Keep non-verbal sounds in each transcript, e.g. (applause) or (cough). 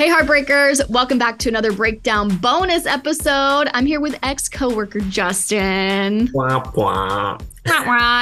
Hey, Heartbreakers. Welcome back to another breakdown bonus episode. I'm here with ex coworker Justin. Wah, wah.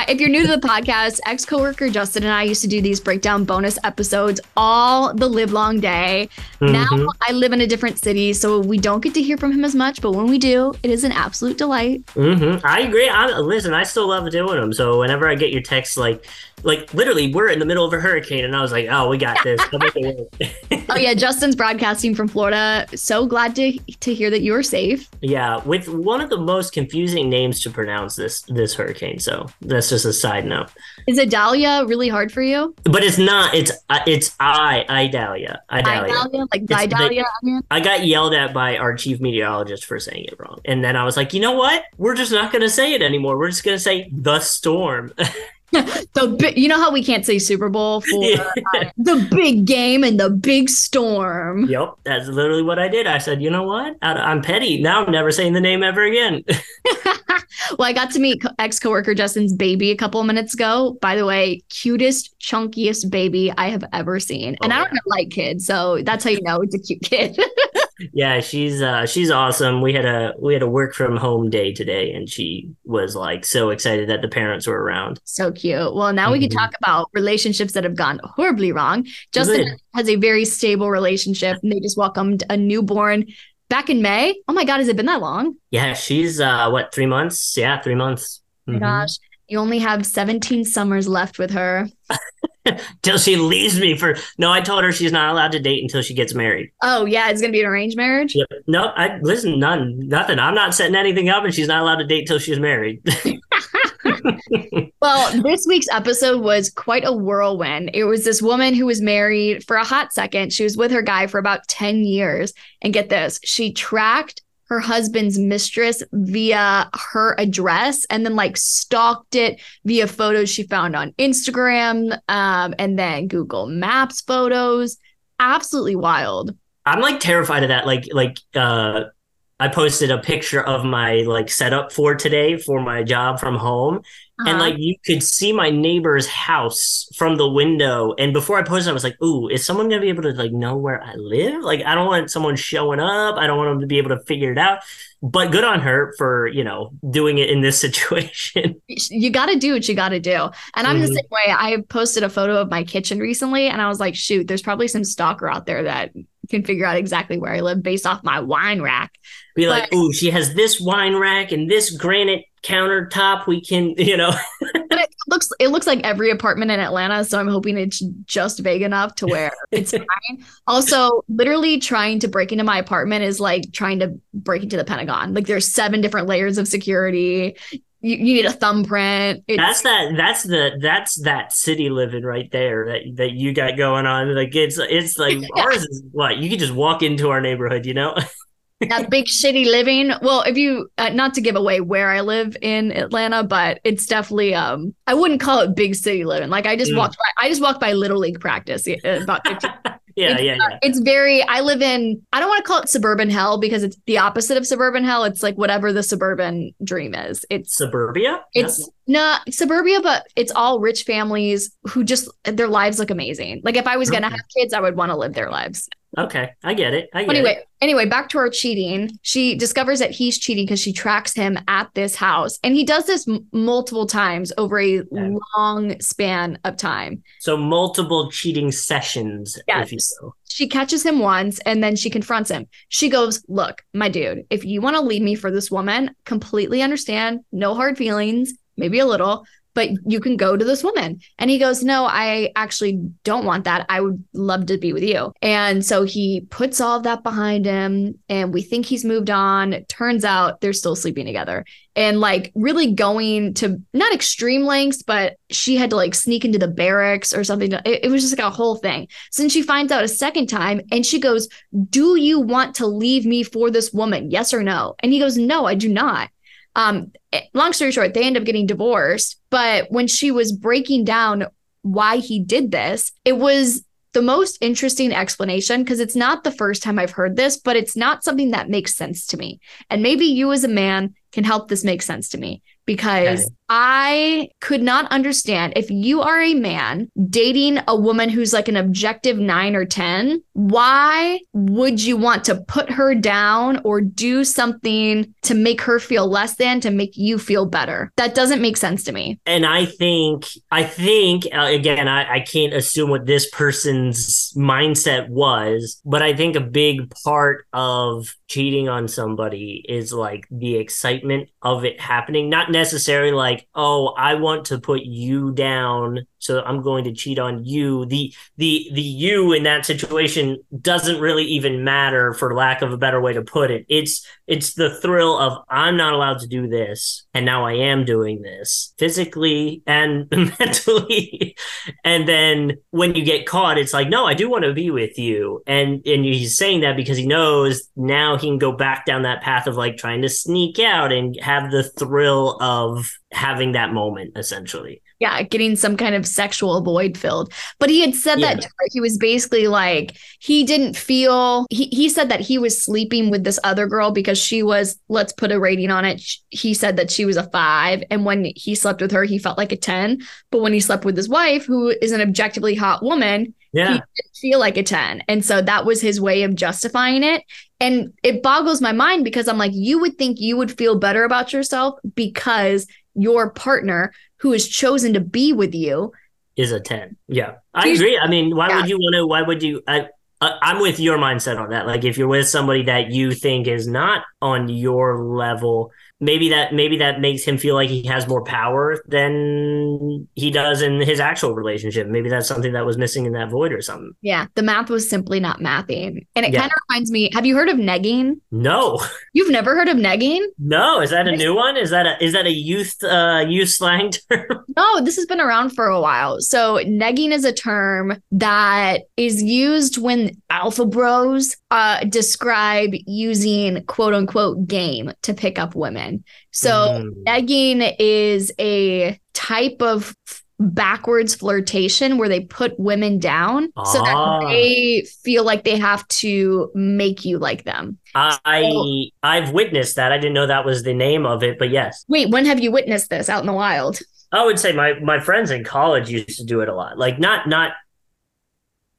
If you're new to the podcast, ex coworker Justin and I used to do these breakdown bonus episodes all the live long day. Now Mhm. I live in a different city, so we don't get to hear from him as much, but when we do, it is an absolute delight. Mhm. I agree. I, listen, I still love doing them. So whenever I get your texts, like, like literally, we're in the middle of a hurricane, and I was like, "Oh, we got this." (laughs) I'll make it work. Oh, yeah, Justin's broadcasting from Florida. So glad to, to hear that you are safe. yeah, with one of the most confusing names to pronounce this this hurricane. So that's just a side note. Is Idalia really hard for you? But it's not. It's uh, it's I Idalia. Idalia. Idalia? Like the- Idalia? I got yelled at by our chief meteorologist for saying it wrong, and then I was like, you know what? We're just not going to say it anymore. We're just going to say the storm. (laughs) (laughs) the you know how we can't say Super Bowl (laughs) for Yeah. uh, the big game and the big storm. Yep, that's literally what I did. I said, you know what? I- I'm petty. Now I'm never saying the name ever again. (laughs) well, I got to meet ex coworker Justin's baby a couple of minutes ago. By the way, cutest, chunkiest baby I have ever seen. And Oh, I don't yeah. like kids, so that's how you know it's a cute kid. Yeah, she's uh she's awesome. We had a we had a work from home day today and she was like so excited that the parents were around. so cute. Well, now we can Mhm. talk about relationships that have gone horribly wrong. Justin Good. has a very stable relationship, and they just welcomed a newborn back in May. Oh my God, has it been that long? Yeah, she's uh what, 3 months? Yeah, 3 months. Oh my Mhm. gosh. You only have 17 summers left with her. (laughs) (laughs) Till she leaves me for No, I told her she's not allowed to date until she gets married. Oh, yeah, it's to be an arranged marriage. Yep. No, I listen, none, nothing. I'm not setting anything up and she's not allowed to date till she's married. (laughs) Well, this week's episode was quite a whirlwind. It was this woman who was married for a hot second. She was with her guy for about 10 years. And get this, she tracked her husband's mistress via her address and then like stalked it via photos she found on Instagram um, and then Google Maps photos. Absolutely wild. I'm like terrified of that. Like, like, uh, I posted a picture of my like setup for today for my job from home, and Uh-huh. like you could see my neighbor's house from the window. And before I posted, I was like, "Ooh, is someone gonna be able to like know where I live? Like, I don't want someone showing up. I don't want them to be able to figure it out." But good on her for you know doing it in this (laughs) situation. you got to do what you got to do. And I'm the Mhm. same way. I posted a photo of my kitchen recently and I was like, shoot, there's probably some stalker out there that can figure out exactly where I live based off my wine rack. Be like, "Ooh, she has this wine rack and this granite countertop. We can, (laughs) you know." But it looks it looks like every apartment in Atlanta, so I'm hoping it's just vague enough to where it's (laughs) fine. Also, literally trying to break into my apartment is like trying to break into the Pentagon. Like there's seven different layers of security. You, you need a thumbprint. It's, That's that. That's the. That's that city living right there that that you got going on. Like it's it's like (laughs) ours is what you can just walk into our neighborhood. You know. (laughs) that big city living. Well, if you uh, not to give away where I live in Atlanta, but it's definitely um I wouldn't call it big city living. Like I just Mm. walked by, I just walked by little league practice uh, about 15 (laughs) yeah, It's, yeah, yeah. It's very I live in I don't want to call it suburban hell because it's the opposite of suburban hell. It's like whatever the suburban dream is. It's Suburbia. it's not suburbia, but it's all rich families who just their lives look amazing. Like if I was gonna have kids, I would want to live their lives. Okay. I get it. I get Anyway, it. anyway, back to our cheating. She discovers that he's cheating because she tracks him at this house, and he does this m- multiple times over a long span of time. So multiple cheating sessions, if you Yes. She catches him once, and then she confronts him. She goes, "Look, my dude, if you want to leave me for this woman, completely understand. No hard feelings, maybe a little." But you can go to this woman. And he goes, No, I actually don't want that. I would love to be with you. And so he puts all of that behind him, and we think he's moved on. Turns out they're still sleeping together and like really going to not extreme lengths, but she had to like sneak into the barracks or something. It, it was just like a whole thing. So then she finds out a second time and she goes, Do you want to leave me for this woman? Yes or no? And he goes, No, I do not. Um, eh, long story short, they end up getting divorced. But when she was breaking down why he did this, it was the most interesting explanation because it's not the first time I've heard this, but it's not something that makes sense to me. And maybe you as a man can help this make sense to me. Because Okay. I could not understand if you are a man dating a woman who's like an objective nine or 10, why would you want to put her down or do something to make her feel less than to make you feel better? That doesn't make sense to me. and I think I think uh, again I, I can't assume what this person's mindset was, but I think a big part of cheating on somebody is like the excitement of it happening, not necessarily like oh I want to put you down so I'm going to cheat on you. The the the you in that situation doesn't really even matter for lack of a better way to put it. It's it's the thrill of I'm not allowed to do this and now I am doing this physically and (laughs) mentally. And then when you get caught, it's like, no, I do want to be with you. And and he's saying that because he knows now he can go back down that path of like trying to sneak out and have the thrill of having that moment essentially. Yeah, getting some kind of sexual void filled. But he had said Yeah. that to her. he was basically like he didn't feel he he said that he was sleeping with this other girl because she was let's put a rating on it. He said that she was a 5 and when he slept with her he felt like a 10, but when he slept with his wife who is an objectively hot woman, Yeah. he didn't feel like a 10. And so that was his way of justifying it. And it boggles my mind because I'm like, you would think you would feel better about yourself because your partner who has chosen to be with you. is a 10 yeah i agree i mean why Yeah. would you want to why would you I, I i'm with your mindset on that like if you're with somebody that you think is not on your level maybe that maybe that makes him feel like he has more power than he does in his actual relationship maybe that's something that was missing in that void or something Yeah, the math was simply not mathing. And it Yeah. kind of reminds me have you heard of negging? no You've never heard of negging? no is that a new one is that a is that a youth uh youth slang term (laughs) No, this has been around for a while. So, negging is a term that is used when alpha bros uh, describe using quote unquote game to pick up women. So, Mm. negging is a type of backwards flirtation where they put women down so that Ah. they feel like they have to make you like them. i i've witnessed that i didn't know that was the name of it but yes Wait, when have you witnessed this out in the wild? I would say my my friends in college used to do it a lot. Like not not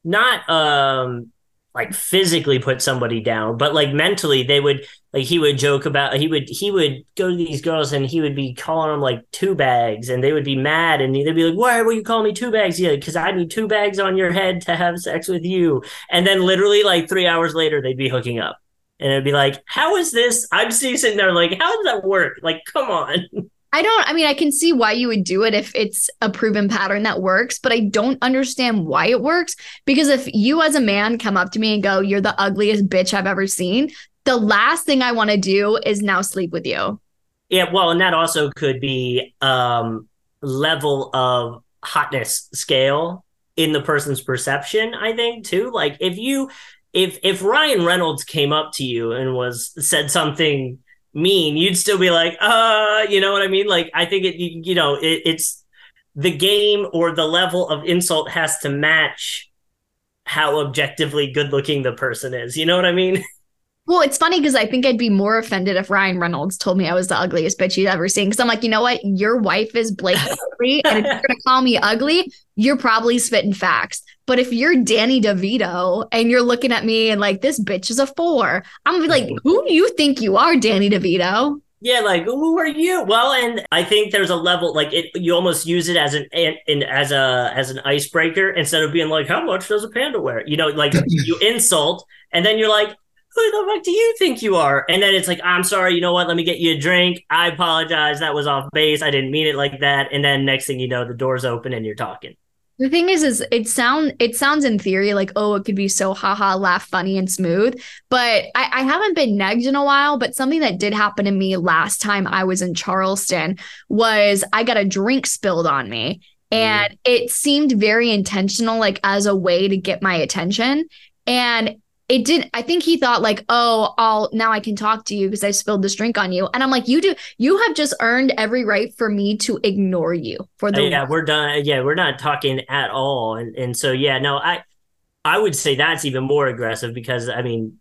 not um like physically put somebody down, but like mentally they would like he would joke about he would he would go to these girls and he would be calling them like two bags and they would be mad and they'd be like, Why will you call me two bags? Yeah, because I need two bags on your head to have sex with you. And then literally like three hours later they'd be hooking up. And it'd be like, How is this? I'm sitting there like, how does that work? Like, come on. (laughs) I don't, I mean, I can see why you would do it if it's a proven pattern that works, but I don't understand why it works. Because if you as a man come up to me and go, You're the ugliest bitch I've ever seen, the last thing I want to do is now sleep with you. Yeah, well, and that also could be um level of hotness scale in the person's perception, I think, too. Like if you if if Ryan Reynolds came up to you and was said something mean, you'd still be like, uh, you know what I mean? Like I think it you, you know, it, it's the game or the level of insult has to match how objectively good looking the person is. You know what I mean? (laughs) Well, it's funny because I think I'd be more offended if Ryan Reynolds told me I was the ugliest bitch you'd ever seen. Because I'm like, you know what? Your wife is Blake Lively. And if you're going (laughs) to call me ugly, you're probably spitting facts. But if you're Danny DeVito and you're looking at me and like, this bitch is a four, I'm going to be like, mm. who do you think you are, Danny DeVito? Yeah, like who are you? Well, and I think there's a level like it. You almost use it as an, an as a as an icebreaker instead of being like, "How much does a panda wear?" You know, like you (laughs) insult, and then you're like, "Who the fuck do you think you are?" And then it's like, "I'm sorry, you know what? Let me get you a drink. I apologize. That was off base. I didn't mean it like that." And then next thing you know, the door's open and you're talking. The thing is, is it sound it sounds in theory like oh it could be so haha laugh funny and smooth, but I, I haven't been negged in a while. But something that did happen to me last time I was in Charleston was I got a drink spilled on me, and mm-hmm. it seemed very intentional, like as a way to get my attention, and it did I think he thought like, oh, I'll now I can talk to you because I spilled this drink on you. And I'm like, you do you have just earned every right for me to ignore you for the Uh, yeah, we're done. Yeah, we're not talking at all. And and so yeah, no, I I would say that's even more aggressive because I mean,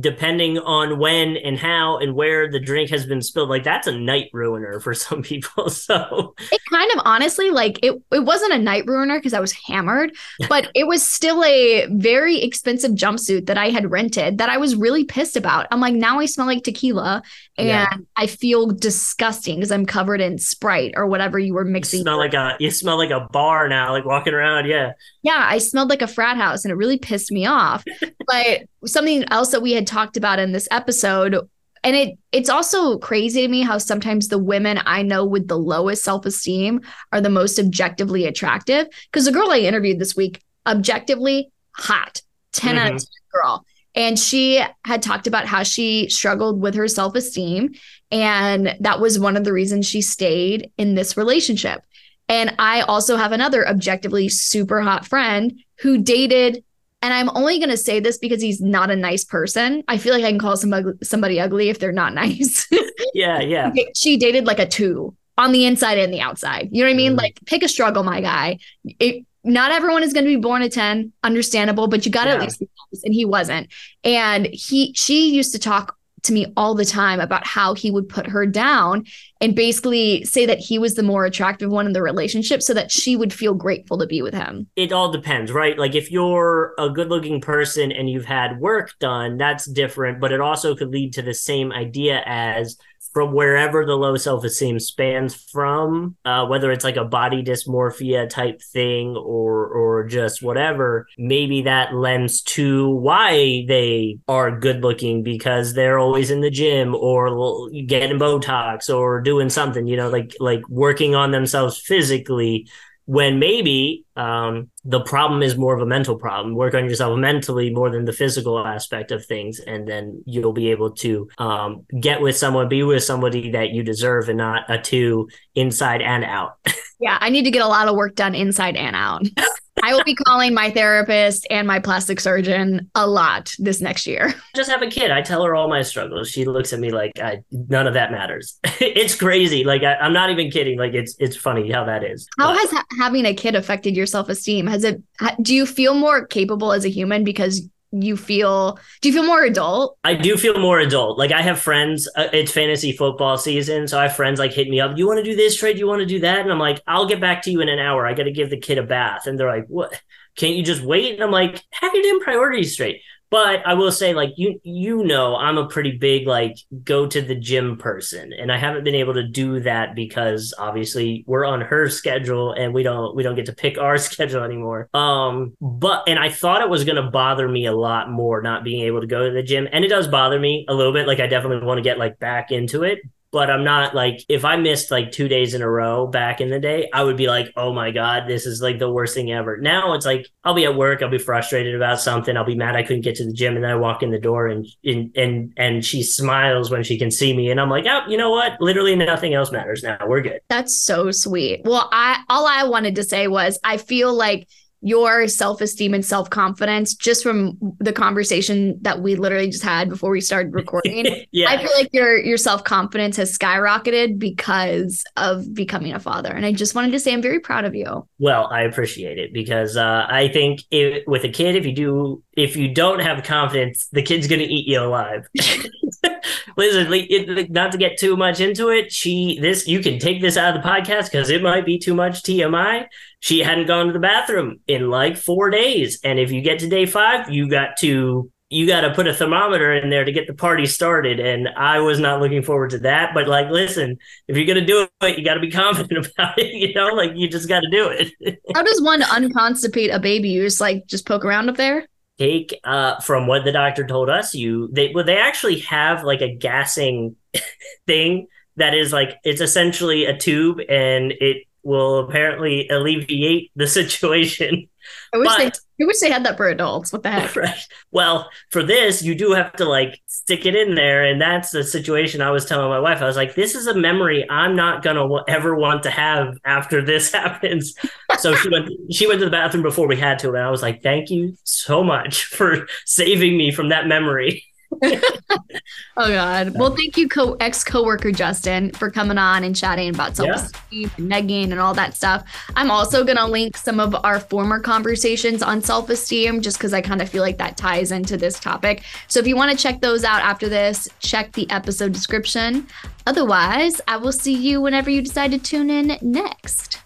depending on when and how and where the drink has been spilled, like that's a night ruiner for (laughs) some people. So it kind of honestly, like it, it wasn't a night ruiner because I was hammered, (laughs) but it was still a very expensive jumpsuit that I had rented that I was really pissed about. I'm like, now I smell like tequila and yeah. I feel disgusting because I'm covered in Sprite or whatever you were mixing. You smell like a you smell like a bar now, like walking around. Yeah. Yeah, I smelled like a frat house and it really pissed me off. (laughs) but something else that we had talked about in this episode and it it's also crazy to me how sometimes the women I know with the lowest self-esteem are the most objectively attractive because the girl I interviewed this week objectively hot 10 mm-hmm. out of mm-hmm. 10 girl and she had talked about how she struggled with her self-esteem and that was one of the reasons she stayed in this relationship and I also have another objectively super hot friend who dated and I'm only going to say this because he's not a nice person. I feel like I can call somebody somebody ugly if they're not (laughs) nice. yeah, yeah. She dated like a two on the inside and the outside. You know what I mean? Mm. Like pick a struggle, my guy. It, not everyone is going to be born a 10, understandable, but you got to yeah. at least be nice. And he wasn't. And he she used to talk to me all the time about how he would put her down and basically say that he was the more attractive one in the relationship so that she would feel grateful to be with him. It all depends, right? Like if you're a good looking person and you've had work done, that's different, but it also could lead to the same idea as from wherever the low self esteem spans from, uh, whether it's like a body dysmorphia type thing or or just whatever, maybe that lends to why they are good looking because they're always in the gym or getting Botox or doing something, you know, like like working on themselves physically when maybe um, the problem is more of a mental problem. Work on yourself mentally more than the physical aspect of things, and then you'll be able to um, get with someone, be with somebody that you deserve, and not a two inside and out. (laughs) yeah, I need to get a lot of work done inside and out. (laughs) I will be calling my therapist and my plastic surgeon a lot this next year. (laughs) Just have a kid. I tell her all my struggles. She looks at me like I, none of that matters. (laughs) it's crazy. Like I, am not even kidding. Like it's it's funny how that is. How but. has ha- having a kid affected your self esteem? Has it? Do you feel more capable as a human because you feel do you feel more adult? I do feel more adult. Like i have friends uh, it's fantasy football season so i have friends like hit me up you want to do this trade? You want to do that? And i'm like i'll get back to you in an hour. I got to give the kid a bath. And they're like what? Can't you just wait? And i'm like have your damn priorities straight but I will say, like you, you know, I'm a pretty big like go to the gym person, and I haven't been able to do that because obviously we're on her schedule, and we don't we don't get to pick our (laughs) schedule anymore. Um, but and I thought it was gonna bother me a lot more not being able to go to the gym, and it does bother me a little bit. Like I definitely want to get like back into it, but I'm not like if I missed like two days in a row back in the day, I would be like, oh my god, this is like the worst thing ever. Now it's like I'll be at work, I'll be frustrated about something, I'll be mad I couldn't get to the gym, and then I walk in the door and and and and she smiles when she can see me, and I'm like, oh, you know what? Literally nothing else matters now. We're good. That's so sweet. Well, I all I wanted to say was I feel like your self-esteem and self-confidence just from the conversation that we literally just had before we started recording. (laughs) Yeah. i feel like your your self-confidence has skyrocketed because of becoming a father. And i just wanted to say i'm very proud of you. Well i appreciate it because uh, i think if, with a kid if you do if you don't have confidence the kid's going to eat you alive (laughs) listen not to get too much into it she this you can take this out of the podcast because it might be too much tmi she hadn't gone to the bathroom in like four days. And if you get to day five, you got to you got to put a thermometer in there to get the party started. And I was not looking forward to that. But like, listen, if you're gonna do it, you got to be (laughs) confident about it. You know, like you just got to do it. (laughs) How does one unconstipate a baby? You just like just poke around up there. Take uh, from what the doctor told us, you they well they actually have like a gassing (laughs) thing that is like it's essentially a tube and it will apparently alleviate the (laughs) situation. I wish but, they I wish they had that for adults. What the heck? (laughs) Right. Well, for this, you do have to like stick it in there, and that's the situation I was telling my wife. I was like, "This is a memory I'm not gonna ever want to have after this (laughs) happens." so she went. She went to the bathroom before we had to, and I was like, "Thank you so much for (laughs) saving me from that memory." (laughs) oh God. Well, thank you, co- ex coworker Justin, for coming on and chatting about self esteem and negging and all that stuff. I'm also gonna link some of our former conversations on self esteem, just because I kind of feel like that ties into this topic. So if you want to check those out after this, check the episode description. Otherwise, I will see you whenever you decide to tune in next.